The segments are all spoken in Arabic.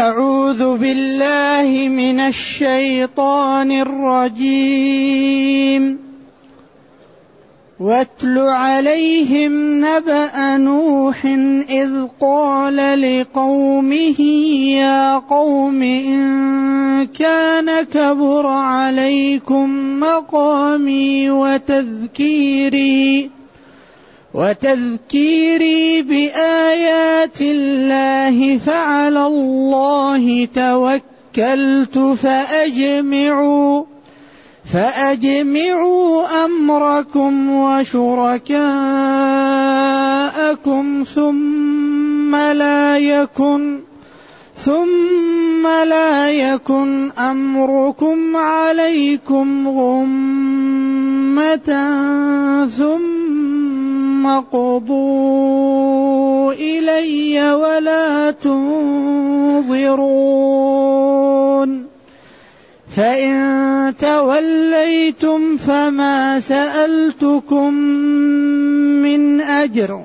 أعوذ بالله من الشيطان الرجيم. واتل عليهم نبأ نوح إذ قال لقومه يا قوم إن كان كبر عليكم مقامي وتذكيري وتذكيري بآيات الله فعلى الله توكلت فأجمعوا فأجمعوا أمركم وشركاءكم ثم لا يكن ثم لا يكن أمركم عليكم غمة ثم قضوا إلي ولا تنظرون. فإن توليتم فما سألتكم من أجر.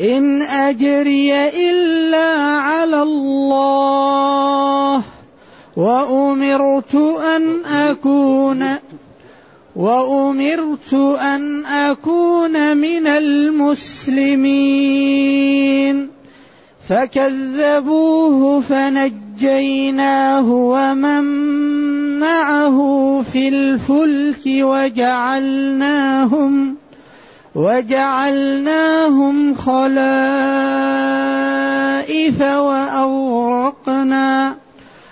إن أجري إلا على الله. وأمرت أن أكون وأمرت أن أكون من المسلمين. فكذبوه فنجيناه ومن معه في الفلك وجعلناهم وجعلناهم خلائف وأغرقنا.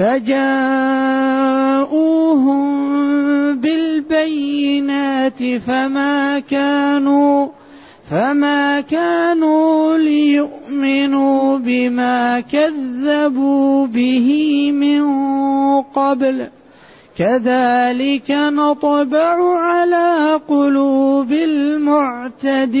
فجاءوهم بالبينات فما كانوا فما كانوا ليؤمنوا بما كذبوا به من قبل. كذلك نطبع على قلوب المعتدين.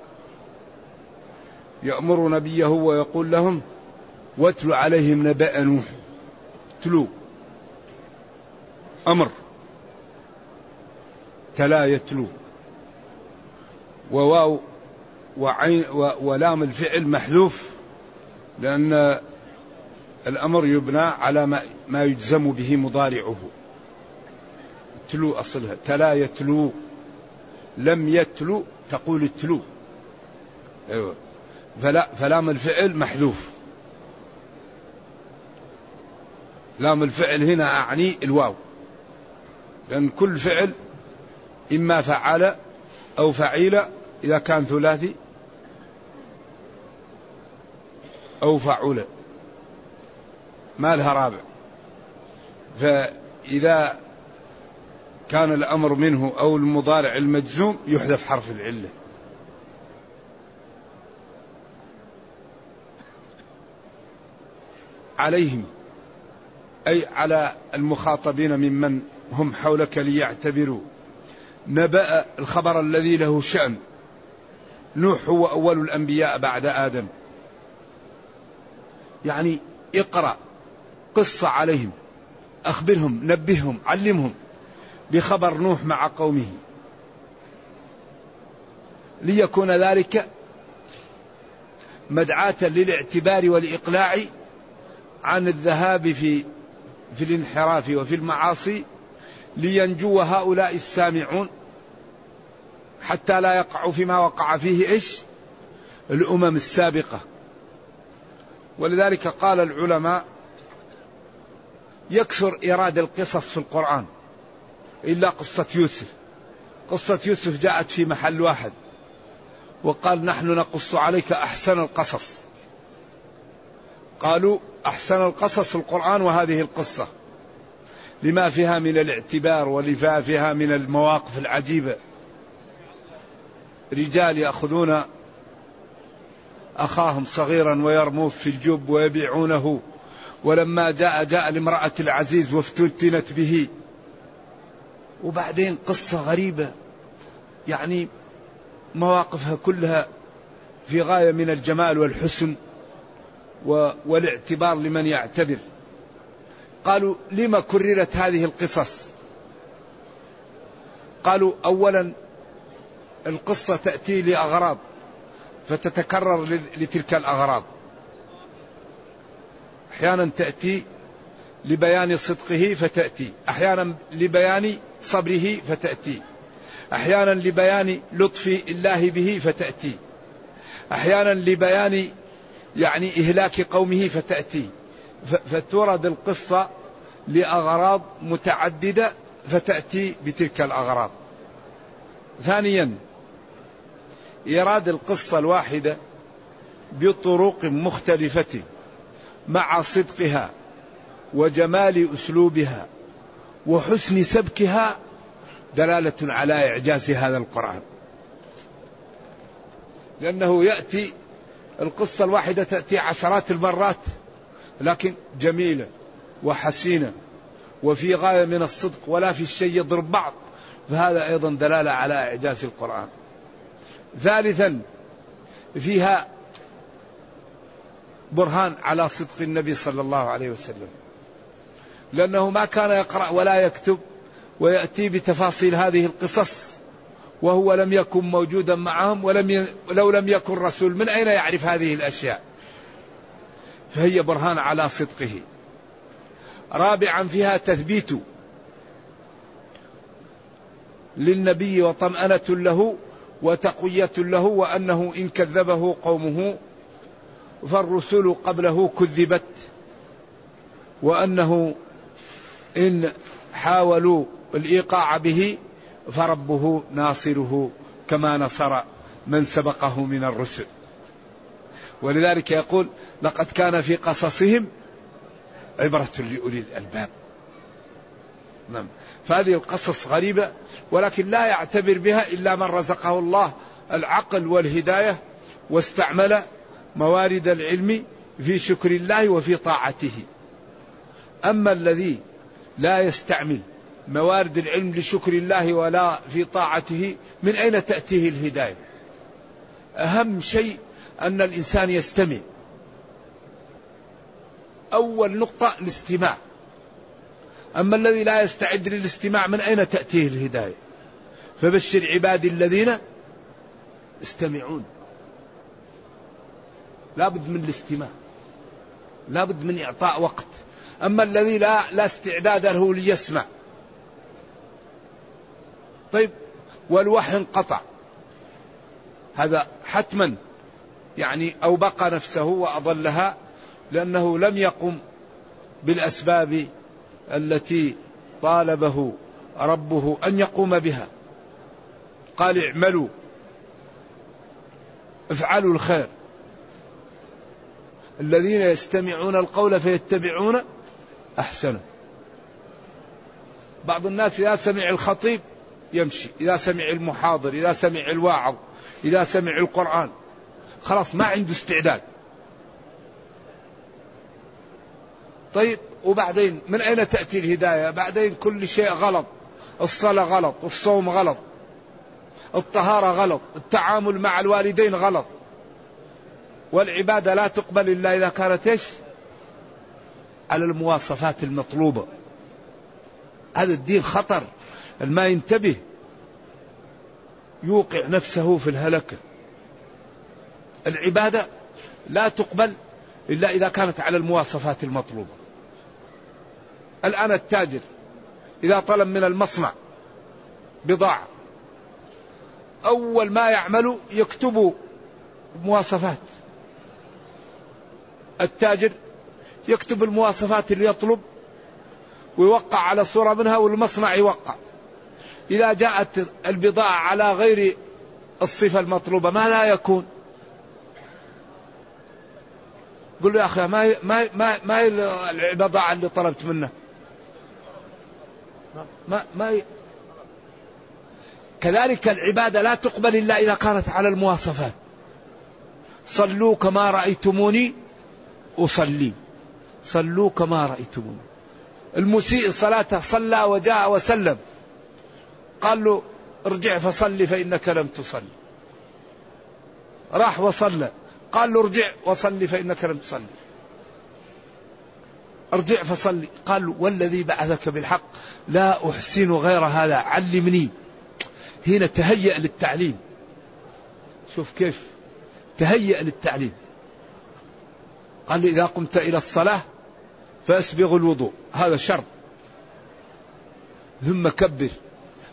يأمر نبيه ويقول لهم واتل عليهم نبأ نوح. تلو. أمر. تلا يتلو. وواو وعين ولام الفعل محذوف لأن الأمر يبنى على ما, ما يجزم به مضارعه. تلو أصلها. تلا يتلو. لم يتلو تقول التلو أيوة. فلا فلام الفعل محذوف. لام الفعل هنا أعني الواو. لأن كل فعل إما فعل أو فعيل إذا كان ثلاثي أو فعل. ما لها رابع. فإذا كان الأمر منه أو المضارع المجزوم يحذف حرف العلة. عليهم أي على المخاطبين ممن هم حولك ليعتبروا. نبأ الخبر الذي له شأن. نوح هو أول الأنبياء بعد آدم. يعني اقرأ قصة عليهم أخبرهم نبههم علمهم بخبر نوح مع قومه. ليكون ذلك مدعاة للاعتبار والإقلاع عن الذهاب في في الانحراف وفي المعاصي لينجو هؤلاء السامعون حتى لا يقعوا فيما وقع فيه إيش؟ الأمم السابقة. ولذلك قال العلماء يكثر إيراد القصص في القرآن إلا قصة يوسف. قصة يوسف جاءت في محل واحد وقال نحن نقص عليك أحسن القصص. قالوا أحسن القصص القرآن وهذه القصة. لما فيها من الاعتبار ولما فيها من المواقف العجيبة. رجال يأخذون أخاهم صغيرا ويرموه في الجب ويبيعونه. ولما جاء جاء لامرأة العزيز وافتتنت به. وبعدين قصة غريبة. يعني مواقفها كلها في غاية من الجمال والحسن. والاعتبار لمن يعتبر. قالوا لما كررت هذه القصص؟ قالوا اولا القصة تأتي لأغراض فتتكرر لتلك الأغراض. أحيانا تأتي لبيان صدقه فتأتي أحيانا لبيان صبره فتأتي أحيانا لبيان لطف الله به فتأتي أحيانا لبيان يعني إهلاك قومه فتأتي. فتورد القصة لأغراض متعددة فتأتي بتلك الأغراض. ثانيا إيراد القصة الواحدة بطرق مختلفة مع صدقها وجمال أسلوبها وحسن سبكها دلالة على إعجاز هذا القرآن. لأنه يأتي القصة الواحدة تأتي عشرات المرات لكن جميلة وحسينة وفي غاية من الصدق ولا في الشيء يضرب بعض فهذا أيضا دلالة على إعجاز القرآن. ثالثا فيها برهان على صدق النبي صلى الله عليه وسلم لأنه ما كان يقرأ ولا يكتب ويأتي بتفاصيل هذه القصص وهو لم يكن موجودا معهم ولم ي... لو لم يكن رسول من أين يعرف هذه الأشياء؟ فهي برهان على صدقه. رابعا فيها تثبيت للنبي وطمأنة له وتقوية له وأنه إن كذبه قومه فالرسل قبله كذبت وأنه إن حاولوا الإيقاع به فربه ناصره كما نصر من سبقه من الرسل. ولذلك يقول لقد كان في قصصهم عبرة لأولي الألباب. نعم. فهذه القصص غريبة ولكن لا يعتبر بها إلا من رزقه الله العقل والهداية واستعمل موارد العلم في شكر الله وفي طاعته. أما الذي لا يستعمل موارد العلم لشكر الله ولا في طاعته من أين تأتيه الهداية؟ أهم شيء أن الإنسان يستمع. أول نقطة الاستماع. أما الذي لا يستعد للاستماع من أين تأتيه الهداية؟ فبشر عبادي الذين يستمعون. لابد من الاستماع. لابد من إعطاء وقت. أما الذي لا لا استعداد له ليسمع طيب والوحي انقطع. هذا حتما يعني أوبق نفسه وأضلها لأنه لم يقم بالأسباب التي طالبه ربه أن يقوم بها. قال اعملوا افعلوا الخير. الذين يستمعون القول فيتبعون أحسنه. بعض الناس إذا سمع الخطيب يمشي. إذا سمع المحاضر إذا سمع الواعظ إذا سمع القرآن. خلاص ما عنده استعداد. طيب وبعدين من أين تأتي الهداية؟ بعدين كل شيء غلط. الصلاة غلط الصوم غلط. الطهارة غلط. التعامل مع الوالدين غلط. والعبادة لا تقبل إلا إذا كانت إيش؟ على المواصفات المطلوبة. هذا الدين خطر. ما ينتبه يوقع نفسه في الهلكة العبادة لا تقبل إلا إذا كانت على المواصفات المطلوبة. الآن التاجر إذا طلب من المصنع بضاعة أول ما يعمل يكتب مواصفات. التاجر يكتب المواصفات اللي يطلب ويوقع على صورة منها والمصنع يوقع. إذا جاءت البضاعة على غير الصفة المطلوبة ماذا يكون. قل له يا أخي ما ما ما, ما البضاعة اللي طلبت منه. ما ما كذلك العبادة لا تقبل إلا إذا كانت على المواصفات. صلوا كما رأيتموني أصلي. صلوا كما رأيتموني. المسيء صلاته صلى وجاء وسلم. قال له ارجع فصلي فإنك لم تصلي راح وصلى. قال له ارجع وصلي فإنك لم تصلي ارجع فصلي. قال له والذي بعثك بالحق لا أحسن غير هذا. علمني. هنا تهيأ للتعليم. شوف كيف. تهيأ للتعليم. قال لي إذا قمت إلى الصلاة فأسبغ الوضوء. هذا شرط. ثم كبر.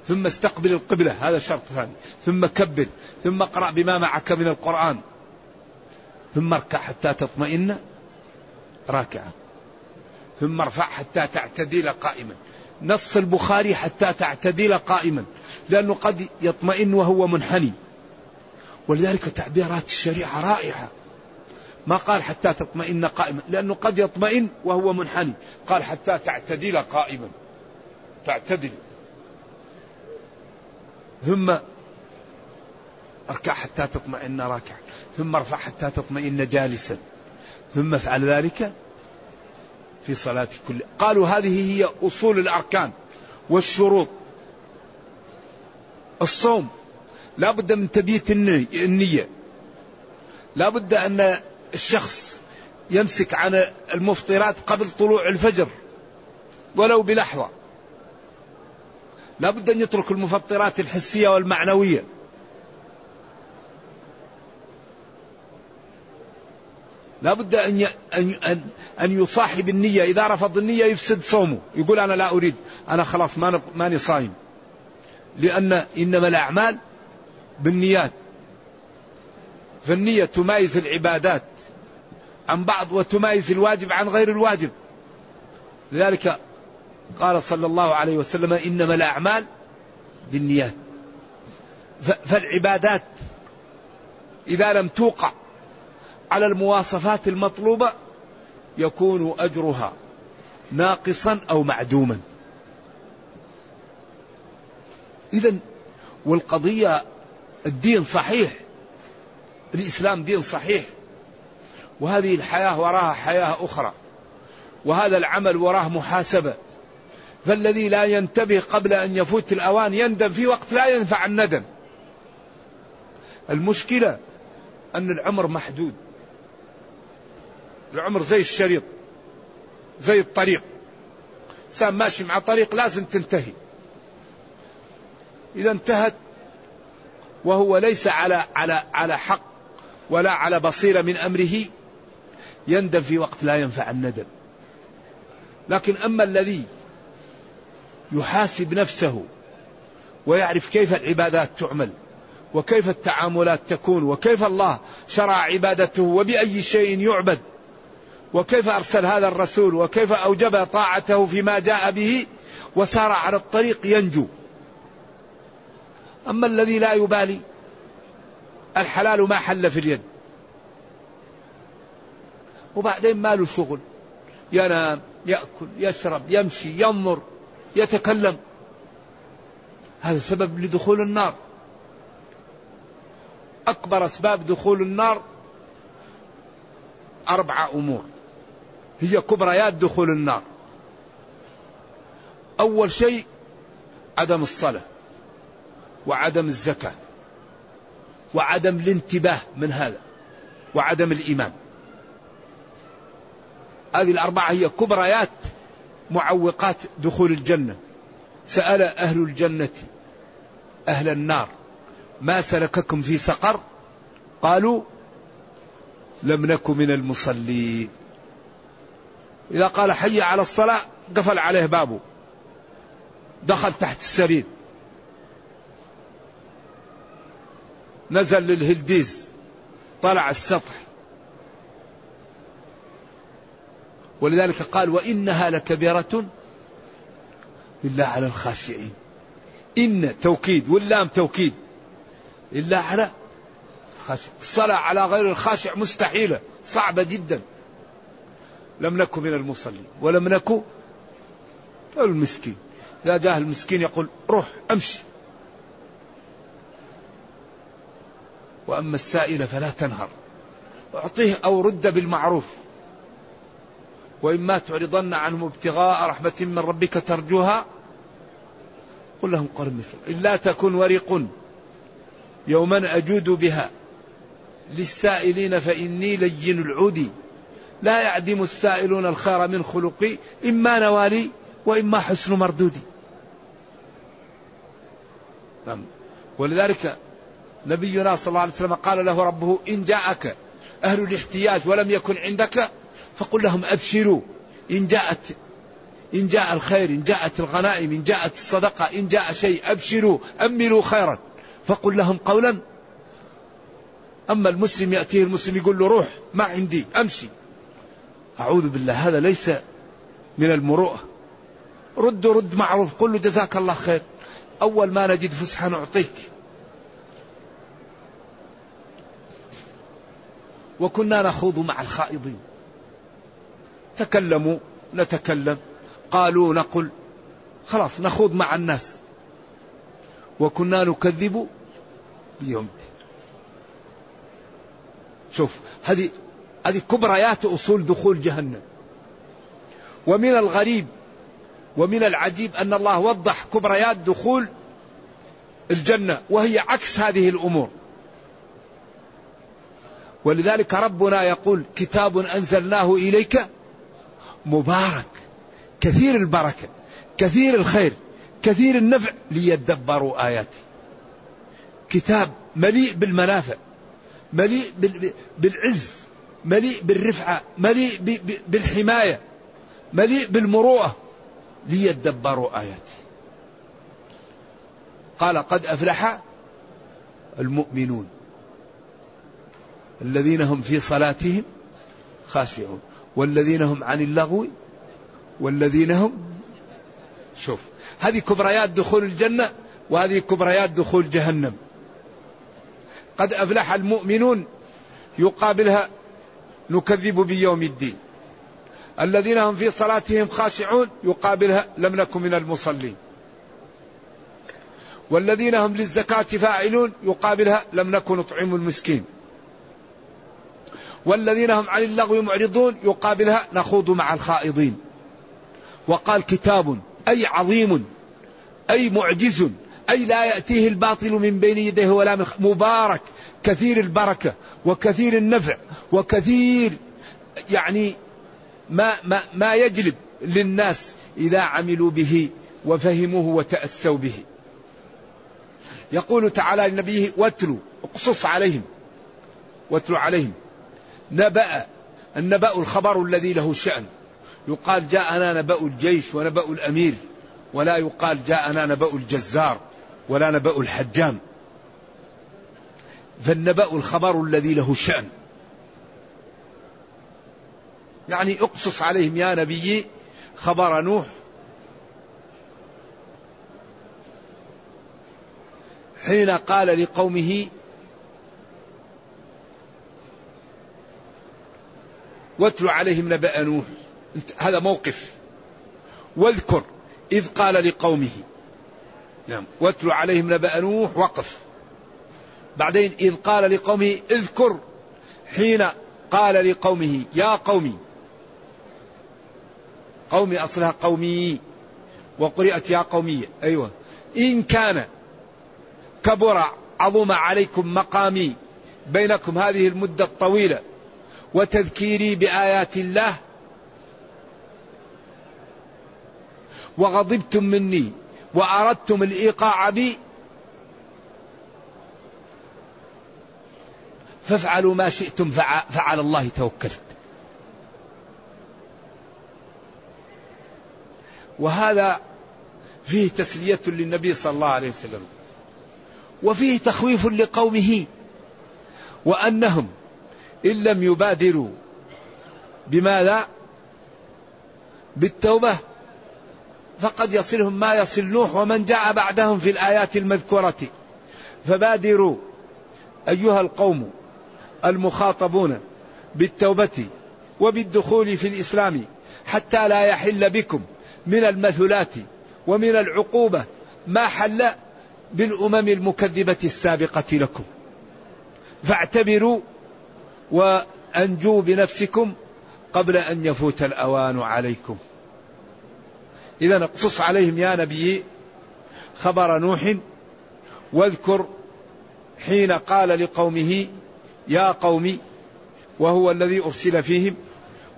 ثم استقبل القبلة هذا شرط ثاني. ثم كبر ثم اقرأ بما معك من القرآن. ثم اركع حتى تطمئن راكعا. ثم ارفع حتى تعتدل قائما. نص البخاري حتى تعتدل قائما. لأنه قد يطمئن وهو منحني. ولذلك تعبيرات الشريعة رائعة. ما قال حتى تطمئن قائما. لأنه قد يطمئن وهو منحني. قال حتى تعتدل قائما. تعتدل. ثم اركع حتى تطمئن راكعا. ثم ارفع حتى تطمئن جالسا. ثم افعل ذلك في صلاة كل قالوا هذه هي أصول الأركان والشروط. الصوم لا بد من تبييت النية. لا بد أن الشخص يمسك عن المفطرات قبل طلوع الفجر ولو بلحظة. لا بد أن يترك المفطرات الحسية والمعنوية. لا بد أن أن أن يصاحب النية. إذا رفض النية يفسد صومه. يقول أنا لا أريد. أنا خلاص ما ماني صايم. لأن إنما الأعمال بالنيات. فالنية تمايز العبادات عن بعض وتمايز الواجب عن غير الواجب. لذلك قال صلى الله عليه وسلم إنما الأعمال بالنيات. فالعبادات إذا لم توقع على المواصفات المطلوبة يكون أجرها ناقصا أو معدوما. إذا والقضية الدين صحيح الإسلام دين صحيح وهذه الحياة وراها حياة أخرى وهذا العمل وراه محاسبة. فالذي لا ينتبه قبل أن يفوت الأوان يندم في وقت لا ينفع الندم. المشكلة أن العمر محدود. العمر زي الشريط زي الطريق. إنسان ماشي مع طريق لازم تنتهي. إذا انتهت وهو ليس على على على حق ولا على بصيرة من أمره يندم في وقت لا ينفع الندم. لكن أما الذي يحاسب نفسه ويعرف كيف العبادات تعمل وكيف التعاملات تكون وكيف الله شرع عبادته وبأي شيء يعبد وكيف أرسل هذا الرسول وكيف أوجب طاعته فيما جاء به وسار على الطريق ينجو. أما الذي لا يبالي الحلال ما حل في اليد. وبعدين ما له شغل. ينام يأكل يشرب يمشي ينظر. يتكلم. هذا سبب لدخول النار. أكبر أسباب دخول النار أربعة أمور. هي كبريات دخول النار. أول شيء عدم الصلاة وعدم الزكاة وعدم الانتباه من هذا وعدم الإيمان. هذه الأربعة هي كبريات معوقات دخول الجنة. سأل أهل الجنة أهل النار ما سلككم في سقر؟ قالوا لم نك من المصلين. إذا قال حي على الصلاة قفل عليه بابه. دخل تحت السرير. نزل للهلديز. طلع السطح. ولذلك قال وإنها لكبيرة إلا على الخاشعين. إن توكيد واللام توكيد إلا على خاشع. الصلاة على غير الخاشع مستحيلة صعبة جدا. لم نكن من المصلين ولم نكن المسكين. إذا جاء المسكين يقول روح أمشي. وأما السائل فلا تنهر. أعطيه أو رد بالمعروف. وإما تعرضن عنهم ابتغاء رحمة من ربك ترجوها؟ قل لهم قرن مثل. إلا تكن ورق يوما أجود بها. للسائلين فإني لين العود. لا يعدم السائلون الخير من خلقي إما نوالي وإما حسن مردودي نعم. ولذلك نبينا صلى الله عليه وسلم قال له ربه إن جاءك أهل الاحتياج ولم يكن عندك فقل لهم أبشروا. إن جاءت إن جاء الخير إن جاءت الغنائم إن جاءت الصدقة إن جاء شيء أبشروا أملوا خيرا. فقل لهم قولا. أما المسلم يأتيه المسلم يقول له روح ما عندي أمشي. أعوذ بالله هذا ليس من المروءة. رد رد معروف قل له جزاك الله خير. أول ما نجد فسحة نعطيك. وكنا نخوض مع الخائضين. تكلموا نتكلم. قالوا نقل خلاص نخوض مع الناس. وكنا نكذب بيوم. شوف هذه هذه كبريات أصول دخول جهنم. ومن الغريب ومن العجيب أن الله وضح كبريات دخول الجنة وهي عكس هذه الأمور. ولذلك ربنا يقول كتاب أنزلناه إليك مبارك. كثير البركة كثير الخير كثير النفع ليدبروا آياته كتاب مليء بالمنافع مليء بالعز مليء بالرفعة مليء بالحماية مليء بالمروءة ليدبروا آياته قال قد أفلح المؤمنون الذين هم في صلاتهم خاشعون. والذين هم عن اللغو والذين هم شوف هذه كبريات دخول الجنة وهذه كبريات دخول جهنم. قد أفلح المؤمنون يقابلها نكذب بيوم الدين. الذين هم في صلاتهم خاشعون يقابلها لم نكن من المصلين. والذين هم للزكاة فاعلون يقابلها لم نكن نطعم المسكين. والذين هم عن اللغو معرضون يقابلها نخوض مع الخائضين. وقال كتاب أي عظيم أي معجز أي لا يأتيه الباطل من بين يديه ولا من مبارك كثير البركة وكثير النفع وكثير يعني ما, ما, ما يجلب للناس إذا عملوا به وفهموه وتأسوا به. يقول تعالى لنبيه واتلوا اقصص عليهم واتلوا عليهم. نبأ النبأ الخبر الذي له شأن. يقال جاءنا نبأ الجيش ونبأ الأمير ولا يقال جاءنا نبأ الجزار ولا نبأ الحجام. فالنبأ الخبر الذي له شأن. يعني اقصص عليهم يا نبي خبر نوح. حين قال لقومه واتل عليهم نبأ نوح. هذا موقف. واذكر إذ قال لقومه. نعم. واتل عليهم نبأ نوح وقف. بعدين إذ قال لقومه اذكر حين قال لقومه يا قومي. قومي أصلها قومي. وقرئت يا قومي. أيوة. إن كان كبر عظم عليكم مقامي بينكم هذه المدة الطويلة وتذكيري بآيات الله. وغضبتم مني وأردتم الإيقاع بي. فافعلوا ما شئتم فعلى الله توكلت. وهذا فيه تسلية للنبي صلى الله عليه وسلم. وفيه تخويف لقومه. وأنهم إن لم يبادروا. بماذا؟ بالتوبة. فقد يصلهم ما يصل نوح ومن جاء بعدهم في الآيات المذكورة. فبادروا. أيها القوم المخاطبون بالتوبة وبالدخول في الإسلام حتى لا يحل بكم من المثلات ومن العقوبة ما حل بالأمم المكذبة السابقة لكم. فاعتبروا وأنجوا بنفسكم قبل أن يفوت الأوان عليكم. إذا اقصص عليهم يا نبي خبر نوح واذكر حين قال لقومه يا قوم وهو الذي أرسل فيهم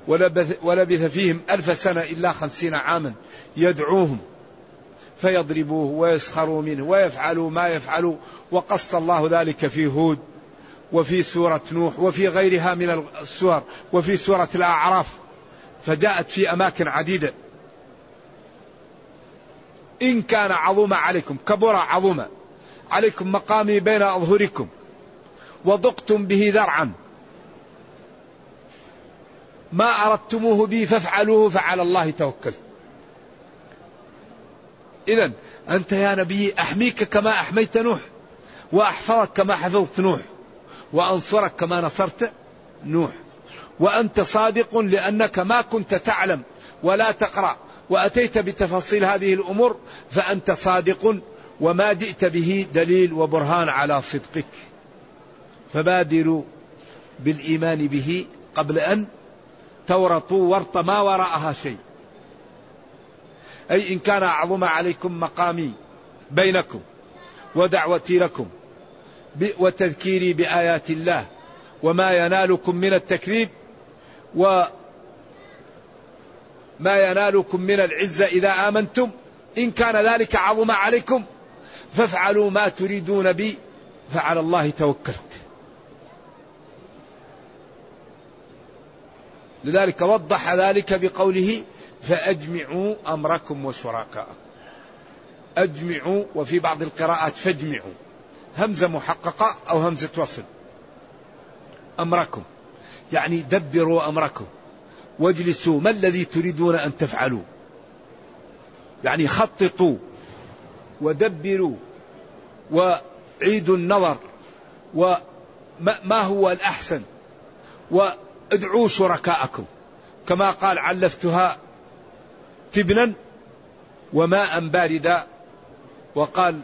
ولبث, ولبث فيهم ألف سنة إلا خمسين عاما يدعوهم فيضربوه ويسخروا منه ويفعلوا ما يفعلوا وقص الله ذلك في هود. وفي سورة نوح وفي غيرها من السور وفي سورة الأعراف فجاءت في أماكن عديدة. إن كان عظوما عليكم كبر عظوما عليكم مقامي بين أظهركم وضقتم به ذرعا. ما أردتموه بي فافعلوه فعلى الله توكلت إذا أنت يا نبي أحميك كما أحميت نوح وأحفظك كما حفظت نوح. وأنصرك كما نصرت نوح. وأنت صادق لأنك ما كنت تعلم ولا تقرأ وأتيت بتفاصيل هذه الأمور فأنت صادق وما جئت به دليل وبرهان على صدقك. فبادروا بالإيمان به قبل أن تورطوا ورط ما وراءها شيء. أي إن كان أعظم عليكم مقامي بينكم ودعوتي لكم وتذكيري بآيات الله وما ينالكم من التكذيب و ما ينالكم من العزة إذا آمنتم. إن كان ذلك عظم عليكم فافعلوا ما تريدون بي. فعلى الله توكلت. لذلك وضح ذلك بقوله فأجمعوا أمركم وشركاءكم. أجمعوا وفي بعض القراءات فاجمعوا. همزة محققة أو همزة وصل. أمركم. يعني دبروا أمركم. واجلسوا ما الذي تريدون أن تفعلوا. يعني خططوا ودبروا وعيدوا النظر وما هو الأحسن وادعوا شركاءكم. كما قال علفتها تبنا وماء باردا وقال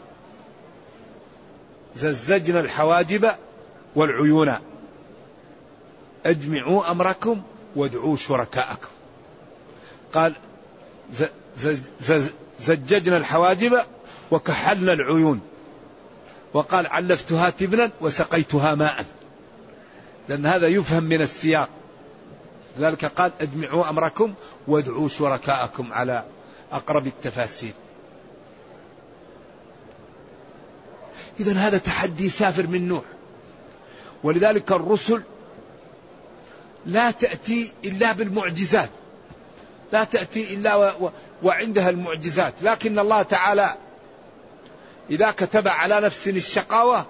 ززجنا الحواجب والعيون. اجمعوا أمركم وادعوا شركاءكم. قال زججنا الحواجب وكحلنا العيون. وقال علفتها تبنا وسقيتها ماء. لأن هذا يفهم من السياق. لذلك قال اجمعوا أمركم وادعوا شركاءكم على أقرب التفاسير. إذا هذا تحدي سافر من نوح. ولذلك الرسل لا تأتي إلا بالمعجزات. لا تأتي إلا و... وعندها المعجزات. لكن الله تعالى إذا كتب على نفس الشقاوة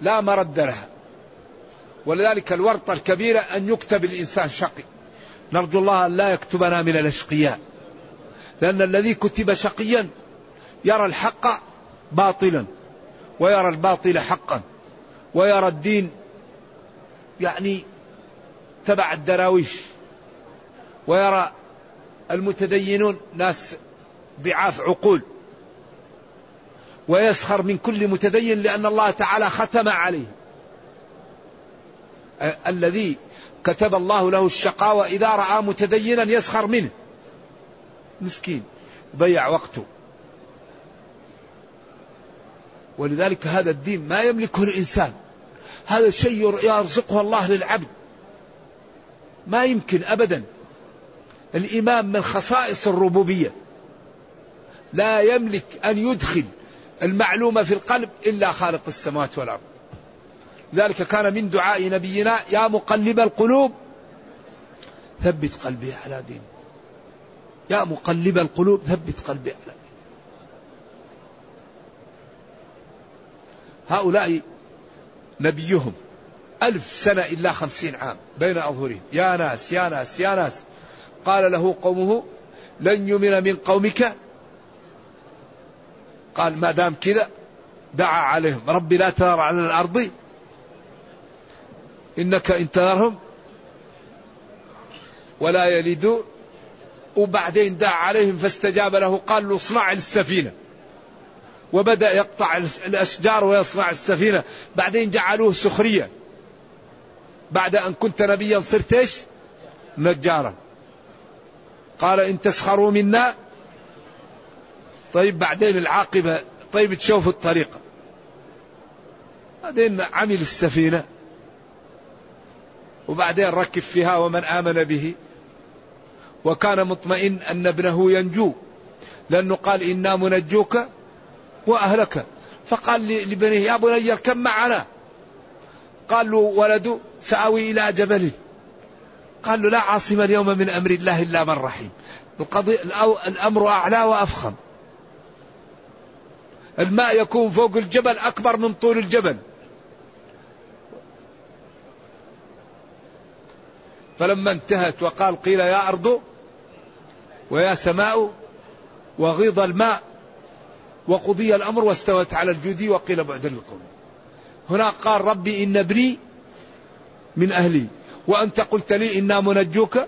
لا مرد لها. ولذلك الورطة الكبيرة أن يكتب الإنسان شقي. نرجو الله أن لا يكتبنا من الأشقياء. لأن الذي كتب شقيا يرى الحق باطلا. ويرى الباطل حقا ويرى الدين يعني تبع الدراويش ويرى المتدينون ناس ضعاف عقول ويسخر من كل متدين لأن الله تعالى ختم عليه. الذي كتب الله له الشقاوة إذا رأى متدينا يسخر منه. مسكين ضيع وقته. ولذلك هذا الدين ما يملكه الإنسان. هذا الشيء يرزقه الله للعبد. ما يمكن أبدا. الإمام من خصائص الربوبية. لا يملك أن يدخل المعلومة في القلب إلا خالق السماوات والأرض. ذلك كان من دعاء نبينا يا مقلب القلوب ثبت قلبي على دين. يا مقلب القلوب ثبت قلبي على هؤلاء نبيهم. ألف سنة إلا خمسين عام بين أظهرهم. يا ناس يا ناس يا ناس. قال له قومه لن يؤمن من قومك. قال ما دام كذا دعا عليهم. ربي لا تذر على الأرض. إنك إن تذرهم ولا يلدون وبعدين دعا عليهم فاستجاب له قال له اصنع السفينة وبدأ يقطع الأشجار ويصنع السفينة. بعدين جعلوه سخرية. بعد أن كنت نبيا صرت إيش؟ نجارا. قال إن تسخروا منا. طيب بعدين العاقبة. طيب تشوفوا الطريقة بعدين عمل السفينة. وبعدين ركب فيها ومن آمن به. وكان مطمئن أن ابنه ينجو. لأنه قال إنا منجوك. وأهلك. فقال لبنيه يا بني اركب معنا؟ له ولده سآوي إلى جبل. قال له لا عاصم اليوم من أمر الله إلا من رحيم. القضية الأمر أعلى وأفخم. الماء يكون فوق الجبل أكبر من طول الجبل. فلما انتهت وقال قيل يا أرض ويا سماء وغيض الماء وقضي الأمر واستوت على الجودي وقيل بعدا للقوم هنا قال ربي إن ابني من أهلي. وأنت قلت لي إنا منجوك.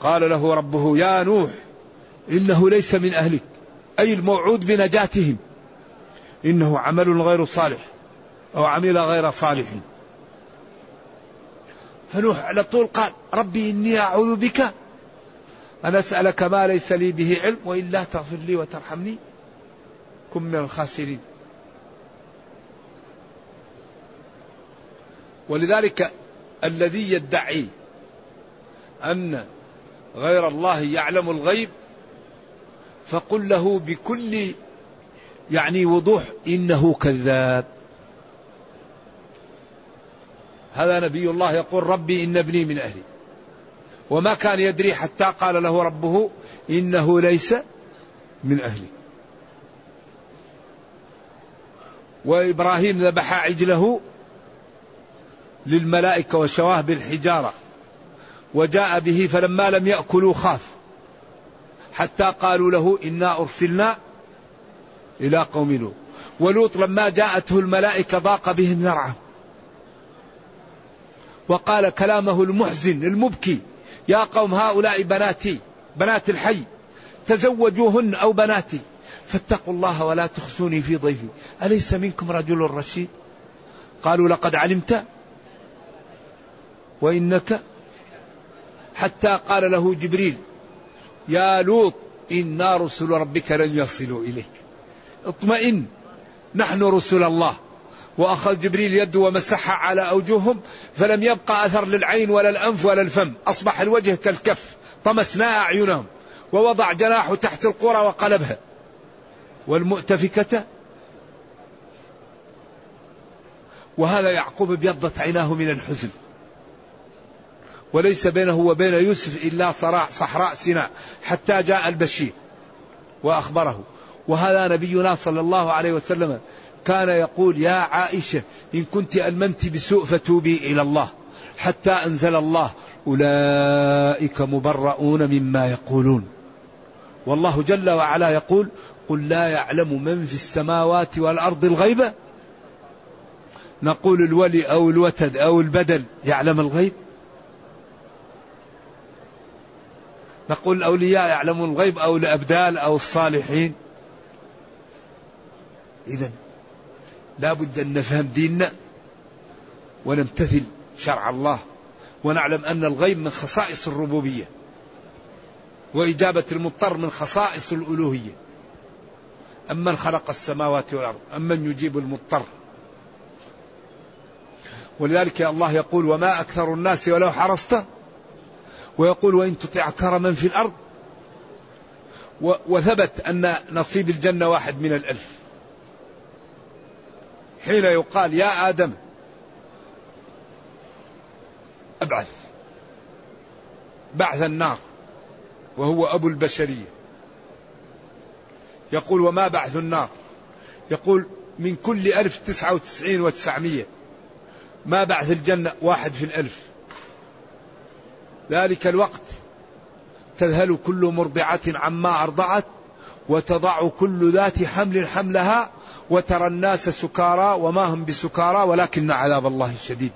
قال له ربه يا نوح إنه ليس من أهلك أي الموعود بنجاتهم. إنه عمل غير صالح أو عمل غير صالح. فنوح على طول قال ربي إني أعوذ بك أن أسألك ما ليس لي به علم وإلا تغفر لي وترحمني كن من الخاسرين. ولذلك الذي يدعي أن غير الله يعلم الغيب فقل له بكل يعني وضوح إنه كذاب. هذا نبي الله يقول ربي إن ابني من أهلي. وما كان يدري حتى قال له ربه إنه ليس من أهلي. وإبراهيم ذبح عجله للملائكة وشواه بالحجارة. وجاء به فلما لم يأكلوا خاف. حتى قالوا له إنا أرسلنا إلى قوم لوط. ولوط لما جاءته الملائكة ضاق بهم ذرعه. وقال كلامه المحزن المبكي. يا قوم هؤلاء بناتي بنات الحي تزوجوهن أو بناتي. فاتقوا الله ولا تخسوني في ضيفي. أليس منكم رجل رشيد؟ قالوا لقد علمت وإنك حتى قال له جبريل يا لوط إنا رسل ربك لن يصلوا إليك. اطمئن نحن رسل الله. وأخذ جبريل يده ومسحها على أوجههم فلم يبقى أثر للعين ولا الأنف ولا الفم. أصبح الوجه كالكف طمسنا أعينهم ووضع جناحه تحت القرى وقلبها والمؤتفكة؟ وهذا يعقوب ابيضت عيناه من الحزن. وليس بينه وبين يوسف إلا صراع صحراء سيناء حتى جاء البشير وأخبره. وهذا نبينا صلى الله عليه وسلم كان يقول يا عائشة إن كنت ألممت بسوء فتوبي إلى الله حتى أنزل الله أولئك مبرؤون مما يقولون. والله جل وعلا يقول قل لا يعلم من في السماوات والأرض الغيب. نقول الولي أو الوتد أو البدل يعلم الغيب. نقول الأولياء يعلمون الغيب أو الأبدال أو الصالحين. إذا لا بد أن نفهم ديننا ونمتثل شرع الله ونعلم أن الغيب من خصائص الربوبية وإجابة المضطر من خصائص الألوهية. أمن خلق السماوات والأرض أمن يجيب المضطر. ولذلك الله يقول وما أكثر الناس ولو حرصت ويقول وإن تطع أكثر من في الأرض وثبت أن نصيب الجنة واحد من الألف. حين يقال يا آدم أبعث. بعث النار وهو أبو البشرية. يقول وما بعث النار؟ يقول من كل ألف تسعة وتسعين وتسعمية. ما بعث الجنة؟ واحد في الألف. ذلك الوقت تذهل كل مرضعة عما أرضعت وتضع كل ذات حمل حملها وترى الناس سكارى وما هم بسكارى ولكن عذاب الله شديد.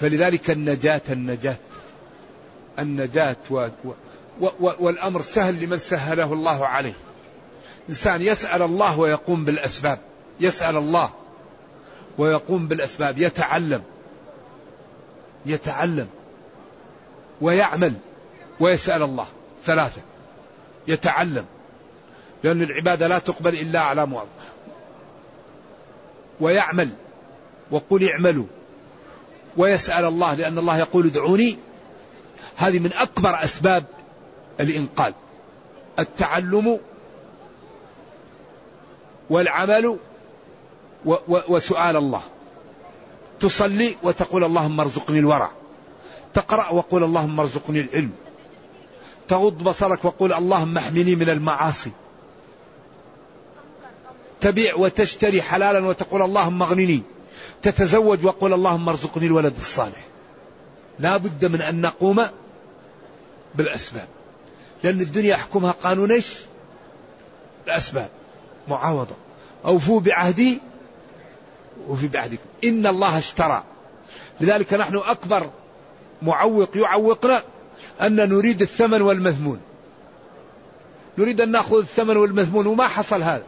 فلذلك النجاة النجاة. النجاة و و و والأمر سهل لمن سهله الله عليه. إنسان يسأل الله ويقوم بالأسباب. يسأل الله ويقوم بالأسباب. يتعلم. يتعلم. ويعمل. ويسأل الله. ثلاثة. يتعلم. لأن العبادة لا تقبل إلا على موظف ويعمل. وقل اعملوا. ويسأل الله لأن الله يقول ادعوني. هذه من أكبر أسباب الإنقاذ التعلم والعمل وسؤال الله. تصلي وتقول اللهم ارزقني الورع. تقرأ وقول اللهم ارزقني العلم. تغض بصرك وقول اللهم احمني من المعاصي. تبيع وتشتري حلالا وتقول اللهم اغنني. تتزوج وقول اللهم ارزقني الولد الصالح. لا بد من أن نقوم بالأسباب. لأن الدنيا يحكمها قانون إيش؟ الأسباب. معاوضة. أوفوا بعهدي وفي بعهدكم. إن الله اشترى. لذلك نحن أكبر معوق يعوقنا أن نريد الثمن والمثمون نريد أن نأخذ الثمن والمثمون وما حصل هذا.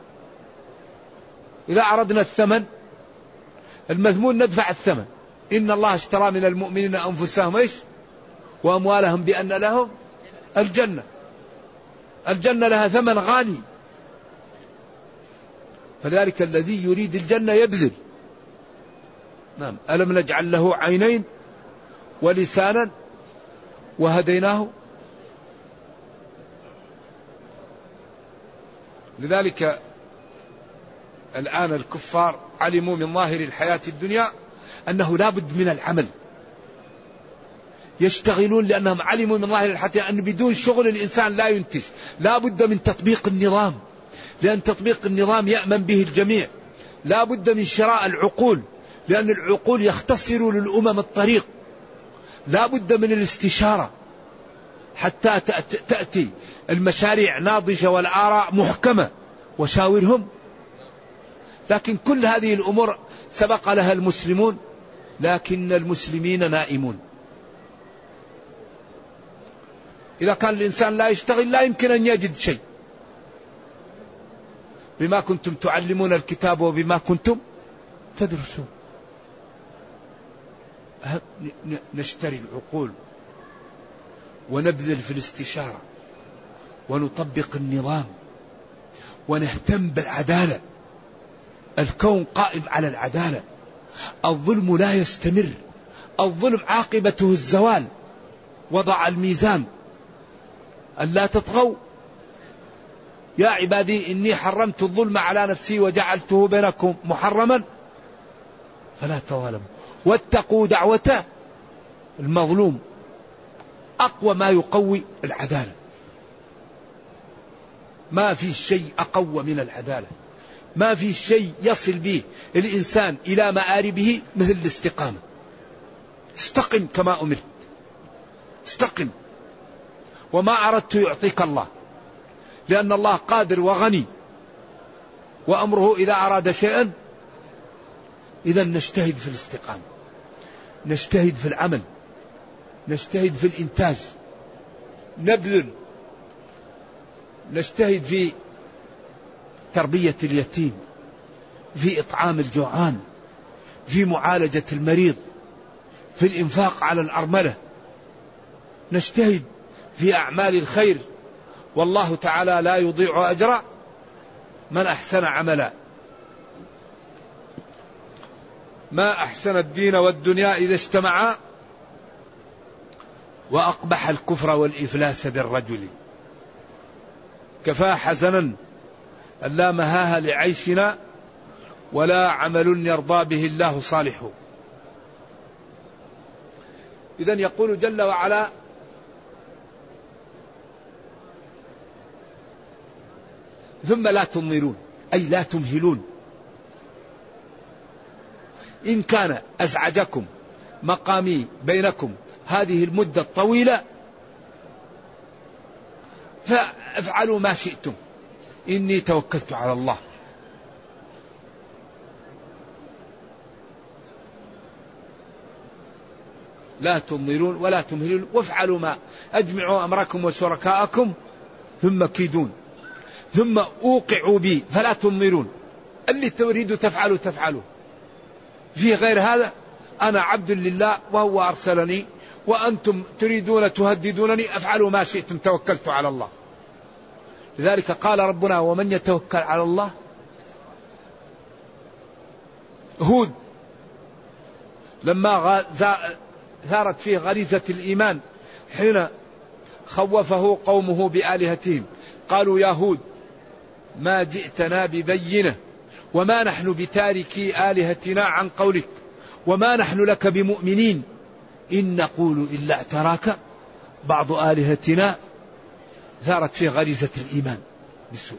إذا أردنا الثمن المثمون ندفع الثمن. إن الله اشترى من المؤمنين أنفسهم إيش؟ وأموالهم بأن لهم الجنة. الجنة لها ثمن غالي. فذلك الذي يريد الجنة يبذل. نعم. ألم نجعل له عينين ولسانا وهديناه. لذلك الآن الكفار علموا من ظاهر الحياة الدنيا أنه لا بد من العمل. يشتغلون لأنهم علموا من ظاهر الحياة أن بدون شغل الإنسان لا ينتج. لا بد من تطبيق النظام. لأن تطبيق النظام يأمن به الجميع. لا بد من شراء العقول. لأن العقول يختصر للأمم الطريق. لا بد من الاستشارة حتى تأتي المشاريع ناضجة والآراء محكمة وشاورهم. لكن كل هذه الأمور سبق لها المسلمون لكن المسلمين نائمون. إذا كان الإنسان لا يشتغل لا يمكن أن يجد شيء. بما كنتم تعلمون الكتاب وبما كنتم تدرسون. نشتري العقول ونبذل في الاستشارة ونطبق النظام ونهتم بالعدالة. الكون قائم على العدالة. الظلم لا يستمر. الظلم عاقبته الزوال. وضع الميزان. ألا تطغوا. يا عبادي إني حرمت الظلم على نفسي وجعلته بينكم محرما. فلا تظالموا. واتقوا دعوة المظلوم. أقوى ما يقوي العدالة. ما في شيء أقوى من العدالة. ما في شيء يصل به الإنسان إلى مآربه مثل الاستقامة. استقم كما أمرت. استقم. وما أردت يعطيك الله. لأن الله قادر وغني. وأمره إذا أراد شيئا إذا نجتهد في الاستقامة نجتهد في العمل نجتهد في الإنتاج نبذل نجتهد في تربية اليتيم في إطعام الجوعان في معالجة المريض في الإنفاق على الأرملة. نجتهد في أعمال الخير. والله تعالى لا يضيع أجر من أحسن عملا. ما أحسن الدين والدنيا إذا اجتمعا وأقبح الكفر والإفلاس بالرجل. كفى حزنا أن لا مهاها لعيشنا ولا عمل يرضى به الله صالح. إذا يقول جل وعلا ثم لا تنظرون أي لا تمهلون. إن كان أزعجكم مقامي بينكم هذه المدة الطويلة فافعلوا ما شئتم. إني توكلت على الله. لا تنظرون ولا تمهلون وافعلوا ما أجمعوا أمركم وشركاءكم ثم كيدون. ثم أوقعوا بي فلا تنظرون. اللي تريد تفعلوا تفعلوا. في غير هذا أنا عبد لله وهو أرسلني وأنتم تريدون تهددونني أفعلوا ما شئتم توكلت على الله. لذلك قال ربنا ومن يتوكل على الله؟ هود. لما ثارت فيه غريزة الإيمان حين خوفه قومه بآلهتهم قالوا يا هود ما جئتنا ببينة. وما نحن بتاركي آلهتنا عن قولك وما نحن لك بمؤمنين. إن نقول إلا اعتراك بعض آلهتنا ثارت فيه غريزة الإيمان بالسوء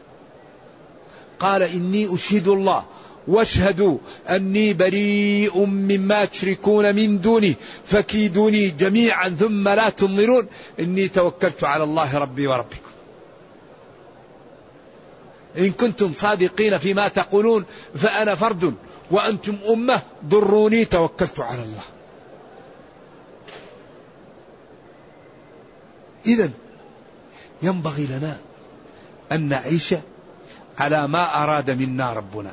قال إني أشهد الله واشهدوا أني بريء مما تشركون من دونه فكيدوني جميعا ثم لا تنظرون. إني توكلت على الله ربي وربكم. إن كنتم صادقين فيما تقولون فأنا فرد وأنتم أمة ضروني توكلت على الله. إذا ينبغي لنا أن نعيش على ما أراد منا ربنا.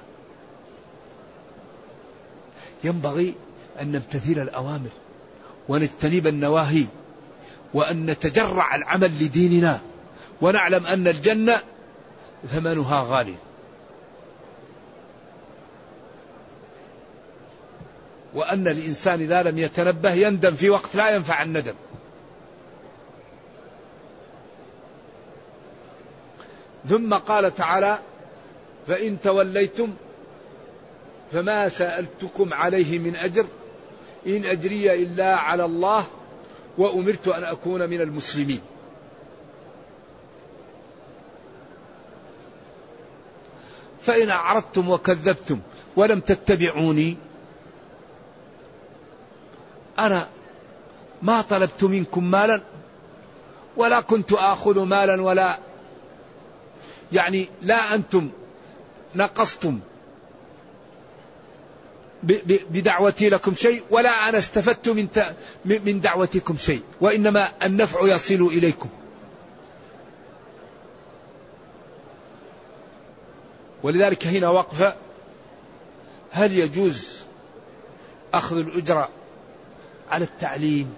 ينبغي أن نمتثل الأوامر ونجتنب النواهي وأن نتجرع العمل لديننا ونعلم أن الجنة ثمنها غالي. وأن الإنسان إذا لم يتنبه يندم في وقت لا ينفع الندم. ثم قال تعالى فإن توليتم فما سألتكم عليه من أجر إن أجري إلا على الله وأمرت أن أكون من المسلمين. فإن أعرضتم وكذبتم ولم تتبعوني أنا ما طلبت منكم مالا ولا كنت آخذ مالا ولا يعني لا أنتم نقصتم بدعوتي لكم شيء ولا أنا استفدت من من دعوتكم شيء وإنما النفع يصل إليكم. ولذلك هنا وقفة هل يجوز أخذ الأجرة على التعليم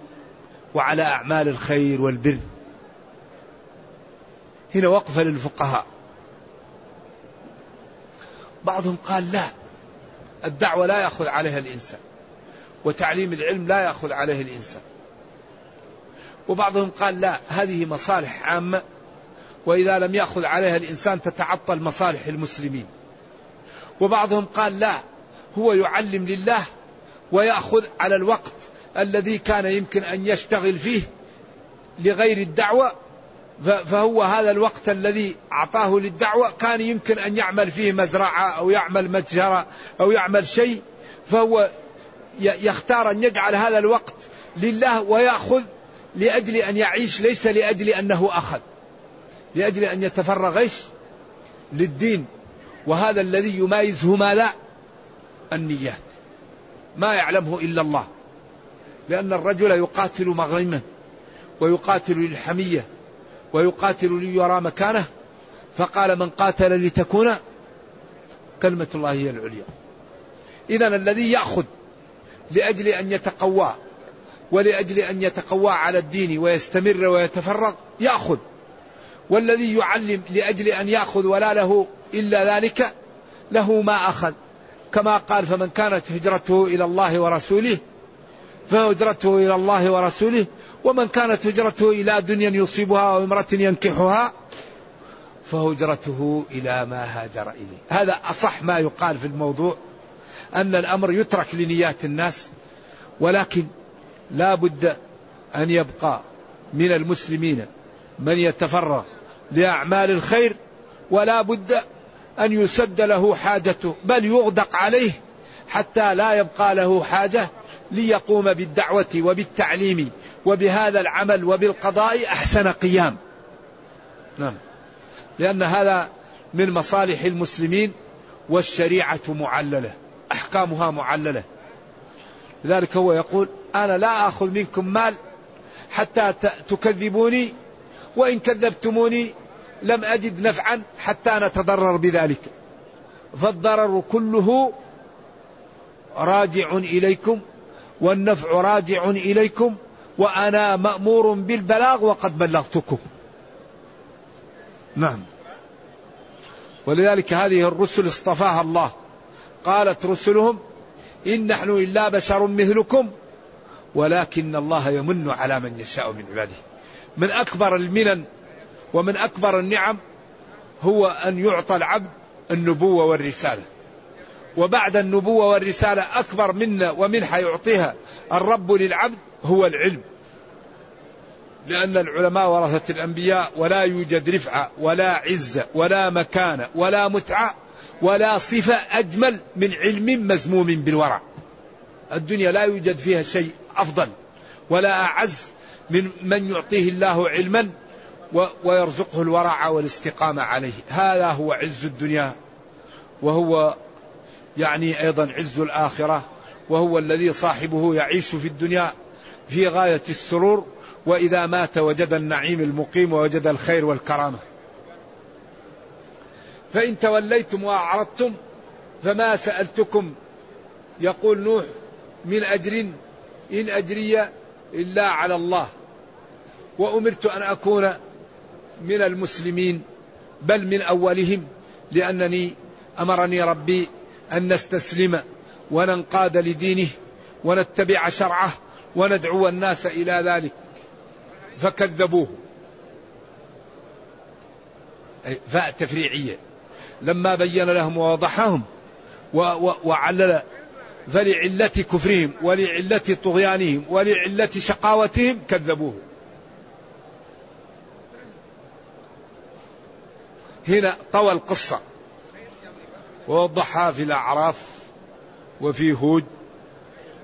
وعلى أعمال الخير والبر؟ هنا وقفة للفقهاء. بعضهم قال لا الدعوة لا يأخذ عليها الإنسان وتعليم العلم لا يأخذ عليه الإنسان. وبعضهم قال لا هذه مصالح عامة وإذا لم يأخذ عليها الإنسان تتعطل مصالح المسلمين. وبعضهم قال لا هو يعلم لله ويأخذ على الوقت الذي كان يمكن أن يشتغل فيه لغير الدعوة فهو هذا الوقت الذي أعطاه للدعوة كان يمكن أن يعمل فيه مزرعة أو يعمل متجرة أو يعمل شيء فهو يختار أن يجعل هذا الوقت لله ويأخذ لأجل أن يعيش ليس لأجل أنه أخذ. لأجل أن يتفرغ إيش للدين وهذا الذي يمايزه ماذا النيات. ما يعلمه إلا الله. لأن الرجل يقاتل مغرما ويقاتل للحمية ويقاتل ليرى مكانه. فقال من قاتل لتكون كلمة الله هي العليا. إذا الذي يأخذ لأجل أن يتقوى ولأجل أن يتقوى على الدين ويستمر ويتفرغ يأخذ. والذي يعلم لأجل أن يأخذ ولا له إلا ذلك له ما أخذ. كما قال فمن كانت هجرته إلى الله ورسوله فهجرته إلى الله ورسوله ومن كانت هجرته إلى دنيا يصيبها أو امرأة ينكحها فهجرته إلى ما هاجر إليه. هذا أصح ما يقال في الموضوع أن الأمر يترك لنيات الناس ولكن لا بد أن يبقى من المسلمين من يتفرغ لأعمال الخير ولا بد أن يسد له حاجته بل يغدق عليه حتى لا يبقى له حاجة ليقوم بالدعوة وبالتعليم وبهذا العمل وبالقضاء أحسن قيام. نعم. لأن هذا من مصالح المسلمين والشريعة معللة أحكامها معللة. لذلك هو يقول أنا لا أخذ منكم مال حتى تكذبوني وإن كذبتموني لم أجد نفعا حتى نتضرر بذلك. فالضرر كله راجع إليكم والنفع راجع إليكم وأنا مأمور بالبلاغ وقد بلغتكم. نعم. ولذلك هذه الرسل اصطفاها الله. قالت رسلهم إن نحن إلا بشر مثلكم ولكن الله يمن على من يشاء من عباده. من أكبر المنن ومن أكبر النعم هو أن يعطى العبد النبوة والرسالة. وبعد النبوة والرسالة أكبر منا ومنحة يعطيها الرب للعبد هو العلم. لأن العلماء ورثة الأنبياء ولا يوجد رفعة ولا عزة ولا مكانة ولا متعة ولا صفة أجمل من علم مزموم بالورع. الدنيا لا يوجد فيها شيء أفضل ولا أعز من من يعطيه الله علما ويرزقه الورع والاستقامة عليه. هذا هو عز الدنيا وهو يعني أيضا عز الآخرة وهو الذي صاحبه يعيش في الدنيا في غاية السرور وإذا مات وجد النعيم المقيم ووجد الخير والكرامة. فإن توليتم وأعرضتم فما سألتكم. يقول نوح من أجر إن أجري إلا على الله. وأمرت أن أكون من المسلمين بل من أولهم لأنني أمرني ربي أن نستسلم وننقاد لدينه ونتبع شرعه وندعو الناس إلى ذلك. فكذبوه. فاء تفريعية. لما بين لهم ووضحهم وعلل فلعلة كفرهم ولعلة طغيانهم ولعلة شقاوتهم كذبوه. هنا طوى القصة. ووضحها في الأعراف وفي هود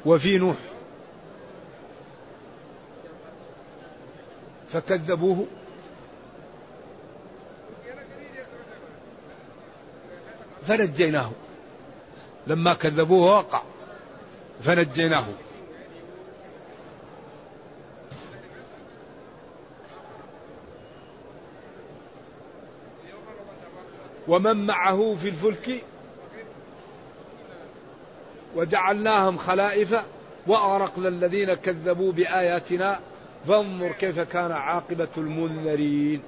وفي نوح. فكذبوه. فنجيناه. لما كذبوه وقع. فنجيناه. ومن معه في الفلك وجعلناهم خلائف وأغرقنا الذين كذبوا بآياتنا. فانظر كيف كان عاقبة المنذرين.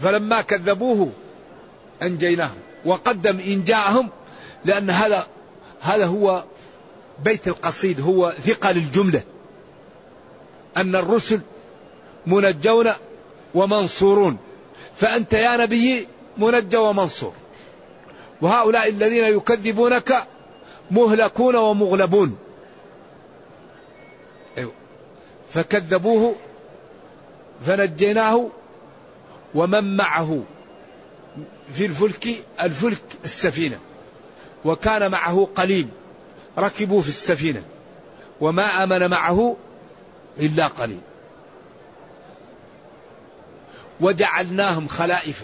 فلما كذبوه أنجيناهم وقدم ان جاءهم لأن هذا هذا هو بيت القصيد هو ثقل الجملة. أن الرسل منجون ومنصورون. فأنت يا نبي منجى ومنصور. وهؤلاء الذين يكذبونك مهلكون ومغلبون. أيوة. فكذبوه فنجيناه ومن معه في الفلك الفلك السفينة. وكان معه قليل ركبوا في السفينة. وما آمن معه إلا قليل. وجعلناهم خلائف.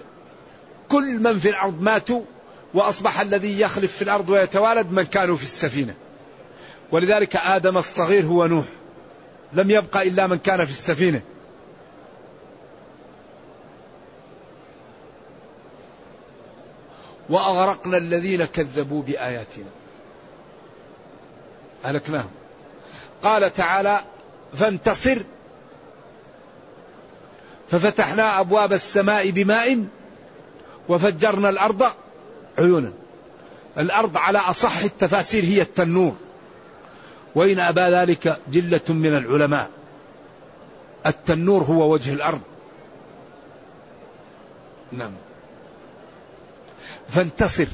كل من في الأرض ماتوا وأصبح الذي يخلف في الأرض ويتوالد من كانوا في السفينة. ولذلك آدم الصغير هو نوح. لم يبقى إلا من كان في السفينة. وأغرقنا الذين كذبوا بآياتنا. أهلكناهم. قال تعالى فانتصر ففتحنا أبواب السماء بماء وفجرنا الأرض عيونا. الأرض على أصح التفاسير هي التنور. وإن أبى ذلك جلة من العلماء. التنور هو وجه الأرض. نعم. فانتصر.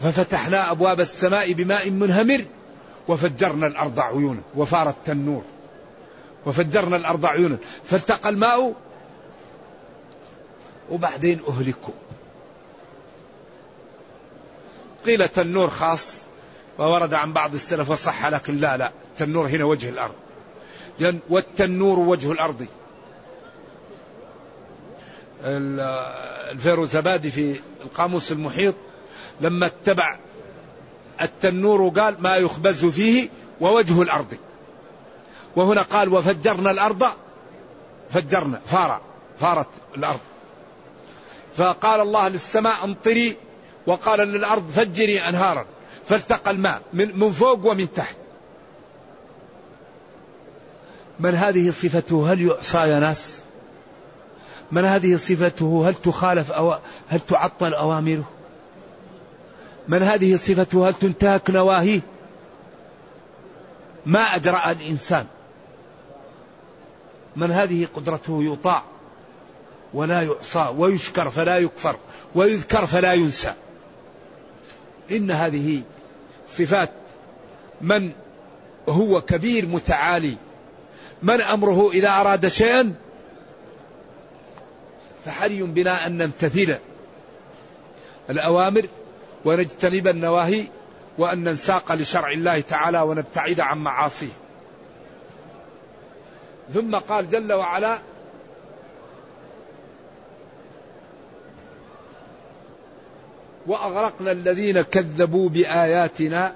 ففتحنا أبواب السماء بماء منهمر وفجرنا الأرض عيونا. وفار التنور. وفجرنا الأرض عيونا. فالتقى الماء وبعدين أهلكوا. قيل تنور خاص وورد عن بعض السلف وصح لكن لا لا. التنور هنا وجه الأرض. لأن والتنور وجه الأرض. الفيروزبادي في القاموس المحيط لما اتبع التنور قال ما يخبز فيه ووجه الأرض. وهنا قال وفجرنا الأرض فجرنا فار فارت الأرض. فقال الله للسماء امطري وقال للأرض فجري أنهارا فالتقى الماء من فوق ومن تحت. من هذه صفته؟ هل يعصى يا ناس؟ من هذه صفته؟ هل تخالف أو هل تعطل أوامره؟ من هذه صفته؟ هل تنتهك نواهيه؟ ما أجرأ الإنسان. من هذه قدرته يطاع ولا يعصى ويشكر فلا يكفر ويذكر فلا ينسى. إن هذه صفات من هو كبير متعالي من أمره إذا أراد شيئا فحري بنا أن نمتثل الأوامر ونجتنب النواهي وأن ننساق لشرع الله تعالى ونبتعد عن معاصيه. ثم قال جل وعلا وأغرقنا الذين كذبوا بآياتنا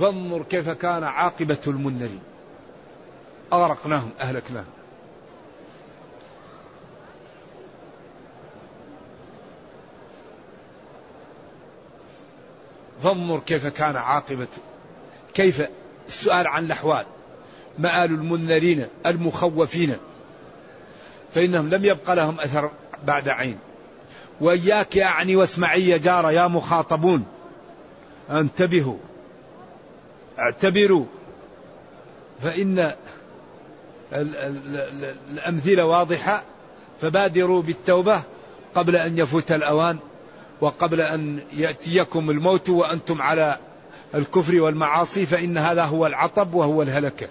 فانظر كيف كان عاقبة المنذرين. أغرقناهم أهلكناهم. فانظر كيف كان عاقبة كيف السؤال عن الأحوال. مآل المنذرين المخوفين. فإنهم لم يبق لهم أثر بعد عين. وإياك أعني واسمعي يا جار يا مخاطبون. انتبهوا. اعتبروا. فإن الأمثلة واضحة. فبادروا بالتوبة قبل أن يفوت الأوان وقبل أن يأتيكم الموت وأنتم على الكفر والمعاصي. فإن هذا هو العطب وهو الهلكة.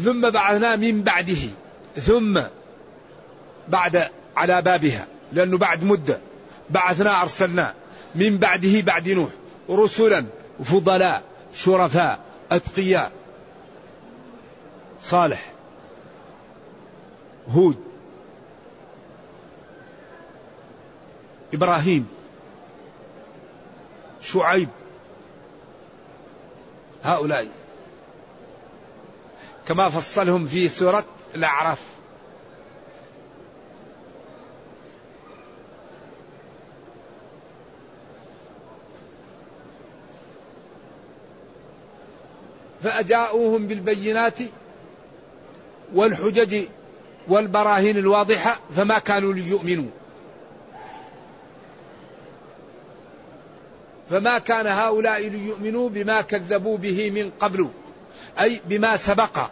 ثم بعثنا من بعده ثم بعد على بابها لأنه بعد مدة بعثنا أرسلنا من بعده بعد نوح رسلا فضلاء شرفاء أتقياء صالح هود إبراهيم شعيب. هؤلاء. كما فصلهم في سورة الأعراف. فأجاؤوهم بالبينات والحجج والبراهين الواضحة فما كانوا ليؤمنوا. فما كان هؤلاء ليؤمنوا بما كذبوا به من قبل. أي بما سبق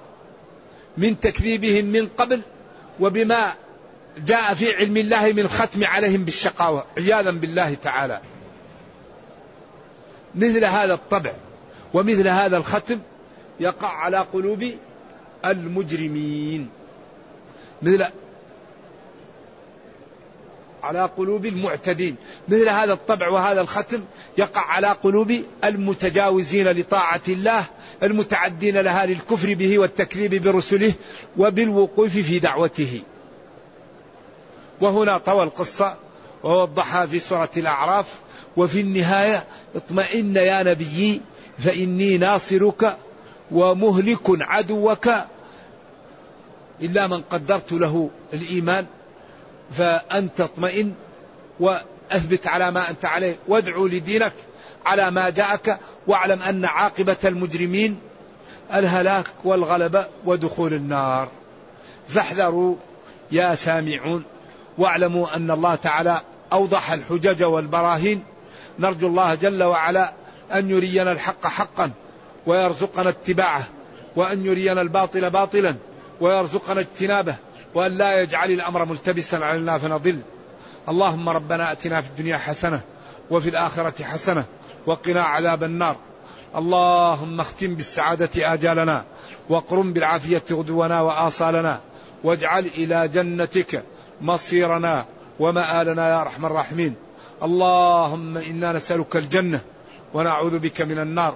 من تكذيبهم من قبل وبما جاء في علم الله من ختم عليهم بالشقاوة. عياذا بالله تعالى. مثل هذا الطبع ومثل هذا الختم يقع على قلوب المجرمين. مثل على قلوب المعتدين. مثل هذا الطبع وهذا الختم يقع على قلوب المتجاوزين لطاعة الله المتعدين لها للكفر به والتكذيب برسله وبالوقوف في دعوته. وهنا طوى القصة ووضحها في سورة الأعراف. وفي النهاية اطمئن يا نبي فإني ناصرك ومهلك عدوك. إلا من قدرت له الإيمان. فأنت اطمئن وأثبت على ما أنت عليه. وادعو لدينك على ما جاءك واعلم أن عاقبة المجرمين الهلاك والغلبة ودخول النار. فاحذروا يا سامعون واعلموا أن الله تعالى أوضح الحجج والبراهين. نرجو الله جل وعلا أن يرينا الحق حقا ويرزقنا اتباعه وأن يرينا الباطل باطلا ويرزقنا اجتنابه. وأن لا يجعل الأمر ملتبسا علينا فنضل. اللهم ربنا أتنا في الدنيا حسنة وفي الآخرة حسنة وقنا عذاب النار. اللهم اختم بالسعادة آجالنا وقرم بالعافية غدونا وآصالنا واجعل إلى جنتك مصيرنا ومآلنا يا أرحم الراحمين. اللهم إنا نسألك الجنة ونعوذ بك من النار.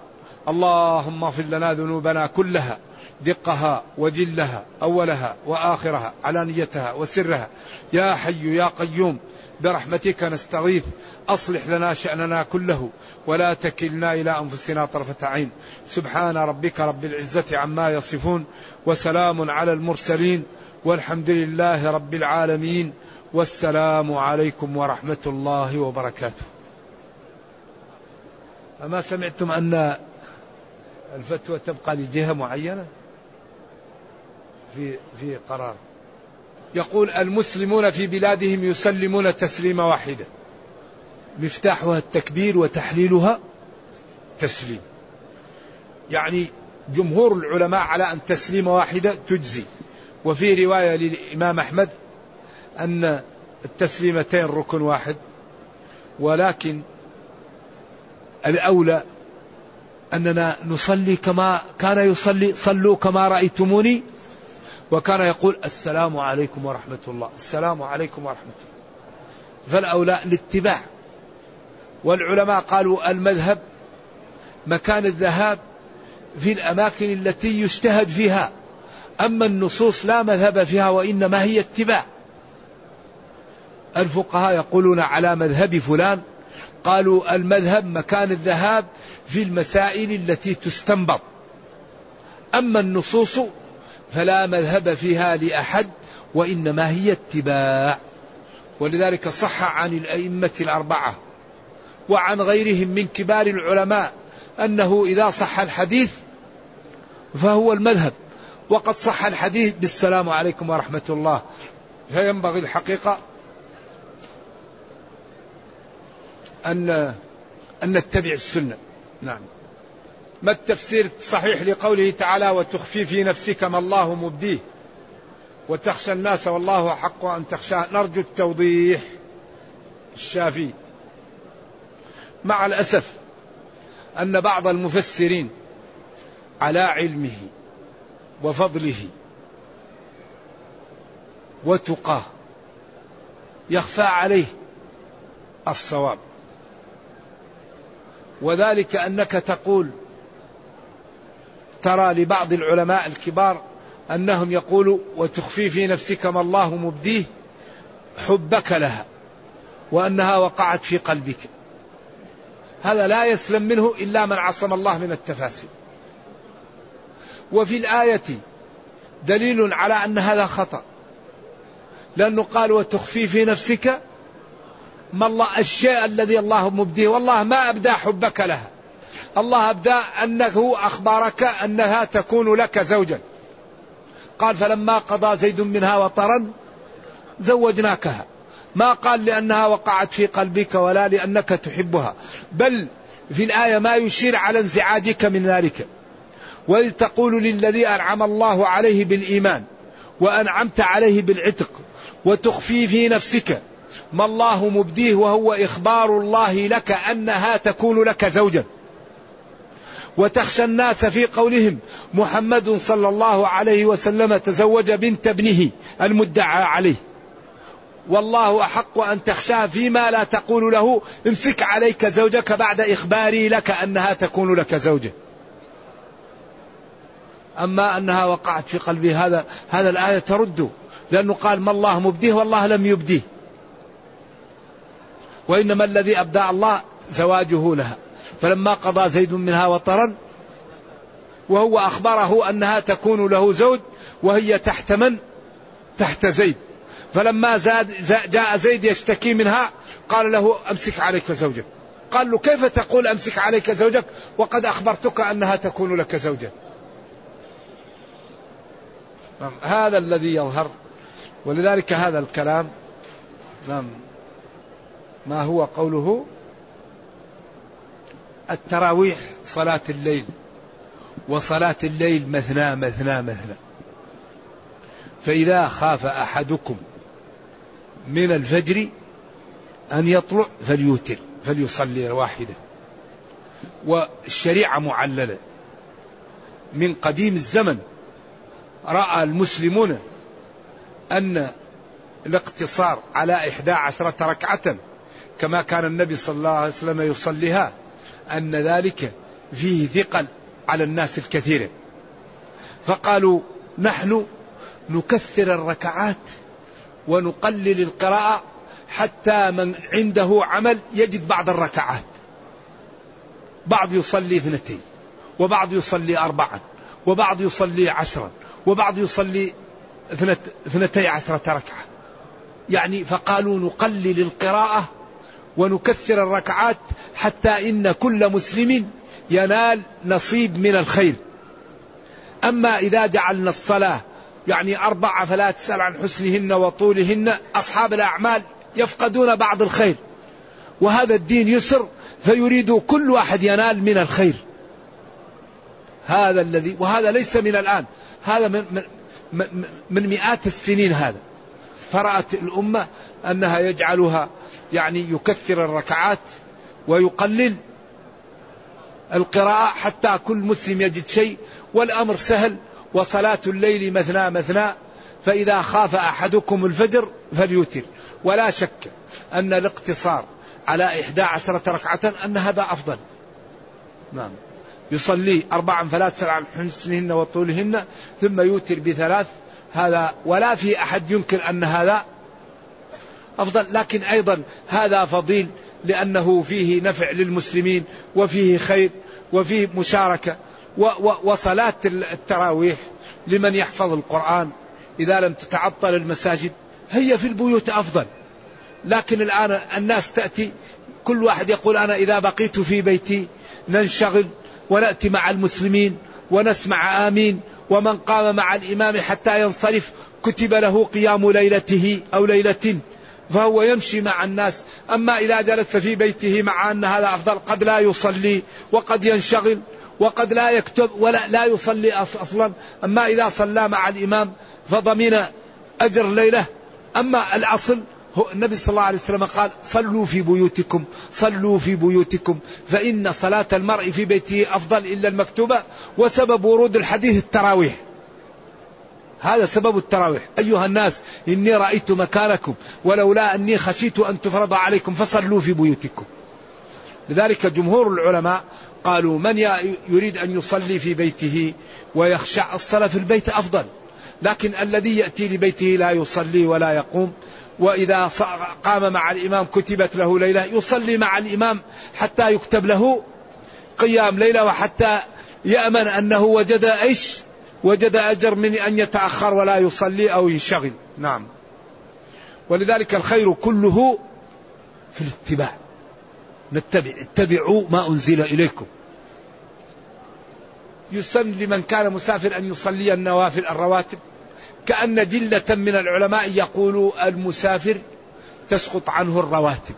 اللهم اغفر لنا ذنوبنا كلها دقها وجلها أولها وآخرها علانيتها وسرها. يا حي يا قيوم برحمتك نستغيث. أصلح لنا شأننا كله ولا تكلنا إلى أنفسنا طرفة عين. سبحان ربك رب العزة عما يصفون وسلام على المرسلين والحمد لله رب العالمين. والسلام عليكم ورحمة الله وبركاته. أما سمعتم أن الفتوى تبقى لجهة معينة في في قرار. يقول المسلمون في بلادهم يسلمون تسليمة واحدة مفتاحها التكبير وتحليلها تسليم. يعني جمهور العلماء على أن تسليمة واحدة تجزي. وفي رواية للإمام أحمد أن التسليمتين ركن واحد ولكن الأولى أننا نصلي كما كان يصلي صلوا كما رأيتموني. وكان يقول السلام عليكم ورحمة الله. السلام عليكم ورحمة الله. فالأولى الاتباع. والعلماء قالوا المذهب مكان الذهاب في الأماكن التي يجتهد فيها. أما النصوص لا مذهب فيها وإنما هي اتباع. الفقهاء يقولون على مذهب فلان قالوا المذهب مكان الذهاب في المسائل التي تستنبط. أما النصوص فلا مذهب فيها لأحد وإنما هي اتباع. ولذلك صح عن الأئمة الأربعة وعن غيرهم من كبار العلماء أنه إذا صح الحديث فهو المذهب. وقد صح الحديث بالسلام عليكم ورحمة الله. فينبغي الحقيقة أن أن نتبع السنة. نعم. ما التفسير الصحيح لقوله تعالى وتخفي في نفسك ما الله مبديه وتخشى الناس والله حق أن تخشى. نرجو التوضيح الشافي مع الأسف أن بعض المفسرين على علمه وفضله وتقاه يخفى عليه الصواب. وذلك أنك تقول ترى لبعض العلماء الكبار أنهم يقولوا وتخفي في نفسك ما الله مبديه حبك لها وأنها وقعت في قلبك. هذا لا يسلم منه إلا من عصم الله من التفاسير. وفي الآية دليل على أن هذا خطأ لأنه قال وتخفي في نفسك ما الله الشيء الذي الله مبديه. والله ما أبدى حبك لها الله أبدى أنه أخبرك أنها تكون لك زوجا. قال فلما قضى زيد منها وطرا زوجناكها. ما قال لأنها وقعت في قلبك ولا لأنك تحبها. بل في الآية ما يشير على انزعاجك من ذلك. وإذ تقول للذي أنعم الله عليه بالإيمان وأنعمت عليه بالعتق وتخفي في نفسك ما الله مبديه وهو إخبار الله لك أنها تكون لك زوجا. وتخشى الناس في قولهم محمد صلى الله عليه وسلم تزوج بنت ابنه المدعى عليه. والله أحق أن تخشاه فيما لا تقول له امسك عليك زوجك بعد إخباري لك أنها تكون لك زوجة. أما أنها وقعت في قلبي هذا هذا الآية ترد. لأنه قال ما الله مبديه والله لم يبديه. وإنما الذي أبدى الله زواجه لها. فلما قضى زيد منها وطرا وهو أخبره أنها تكون له زوج وهي تحت من؟ تحت زيد. فلما زاد جاء زيد يشتكي منها قال له أمسك عليك زوجك. قال له كيف تقول أمسك عليك زوجك؟ وقد أخبرتك أنها تكون لك زوجا هذا الذي يظهر ولذلك هذا الكلام نعم ما هو قوله؟ التراويح صلاة الليل وصلاة الليل مثنى مثنى مثنى. فإذا خاف أحدكم من الفجر أن يطلع فليوتر فليصلي واحدة. والشريعة معللة. من قديم الزمن رأى المسلمون أن الاقتصار على إحدى عشرة ركعة كما كان النبي صلى الله عليه وسلم يصليها أن ذلك فيه ثقل على الناس الكثير. فقالوا نحن نكثر الركعات ونقلل القراءة حتى من عنده عمل يجد بعض الركعات. بعض يصلي اثنتين وبعض يصلي أربعا وبعض يصلي عشرا وبعض يصلي اثنتي عشرة ركعة. يعني فقالوا نقلل القراءة ونكثر الركعات حتى إن كل مسلم ينال نصيب من الخير. أما إذا جعلنا الصلاة يعني أربعة فلا تسأل عن حسنهن وطولهن أصحاب الأعمال يفقدون بعض الخير وهذا الدين يسر فيريد كل واحد ينال من الخير. هذا الذي وهذا ليس من الآن هذا من, من, من مئات السنين هذا. فرأت الأمة أنها يجعلها يعني يكثر الركعات ويقلل القراءة حتى كل مسلم يجد شيء والأمر سهل وصلاة الليل مثنى مثنى فإذا خاف أحدكم الفجر فليوتر. ولا شك أن الاقتصار على إحدى عشرة ركعة أن هذا أفضل. نعم. يصلي أربعا فلا تسأل عن حسنهن وطولهن ثم يوتر بثلاث هذا ولا في أحد ينكر أن هذا أفضل لكن أيضا هذا فضيل لأنه فيه نفع للمسلمين وفيه خير وفيه مشاركة وصلاة التراويح لمن يحفظ القرآن. إذا لم تتعطل المساجد هي في البيوت أفضل. لكن الآن الناس تأتي كل واحد يقول أنا إذا بقيت في بيتي ننشغل ونأتي مع المسلمين ونسمع آمين ومن قام مع الإمام حتى ينصرف كتب له قيام ليلته أو ليلة. فهو يمشي مع الناس. أما إذا جلس في بيته مع أن هذا أفضل قد لا يصلي وقد ينشغل وقد لا يكتب ولا لا يصلي أصلا. أما إذا صلى مع الإمام فضمن أجر ليلة. أما الأصل هو النبي صلى الله عليه وسلم قال صلوا في بيوتكم صلوا في بيوتكم فإن صلاة المرء في بيته أفضل إلا المكتوبة وسبب ورود الحديث التراويح. هذا سبب التراويح. أيها الناس إني رأيت مكانكم ولولا أني خشيت أن تفرض عليكم فصلوا في بيوتكم. لذلك جمهور العلماء قالوا من يريد أن يصلي في بيته ويخشع الصلاة في البيت أفضل؟ لكن الذي يأتي لبيته لا يصلي ولا يقوم وإذا قام مع الإمام كتبت له ليلة يصلي مع الإمام حتى يكتب له قيام ليلة وحتى يأمن أنه وجد إيش؟ وجد أجر من أن يتأخر ولا يصلي أو ينشغل. نعم. ولذلك الخير كله في الاتباع. نتبع اتبعوا ما أنزل إليكم. يسن لمن كان مسافر أن يصلي النوافل الرواتب. كأن جلة من العلماء يقولوا المسافر تسقط عنه الرواتب.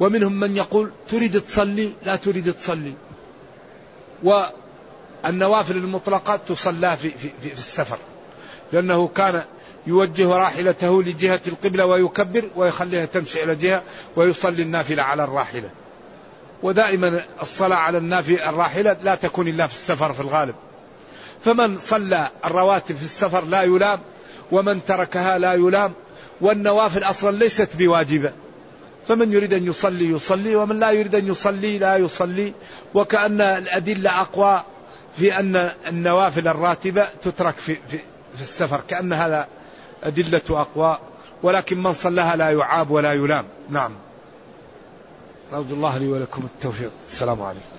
ومنهم من يقول تريد تصلي لا تريد تصلي. والنوافل المطلقة تصلى في, في, في, في السفر. لأنه كان يوجه راحلته لجهة القبلة ويكبر ويخليها تمشي إلى جهة ويصلي النافلة على الراحلة. ودائما الصلاة على النافلة الراحلة لا تكون إلا في السفر في الغالب. فمن صلى الرواتب في السفر لا يلام ومن تركها لا يلام والنوافل أصلا ليست بواجبة. فمن يريد أن يصلي يصلي ومن لا يريد أن يصلي لا يصلي. وكأن الأدلة أقوى في أن النوافل الراتبة تترك في, في, في السفر. كأن هذا أدلة أقوى ولكن من صلاها لا يعاب ولا يلام. نعم. نرجو الله لي ولكم التوفيق. السلام عليكم.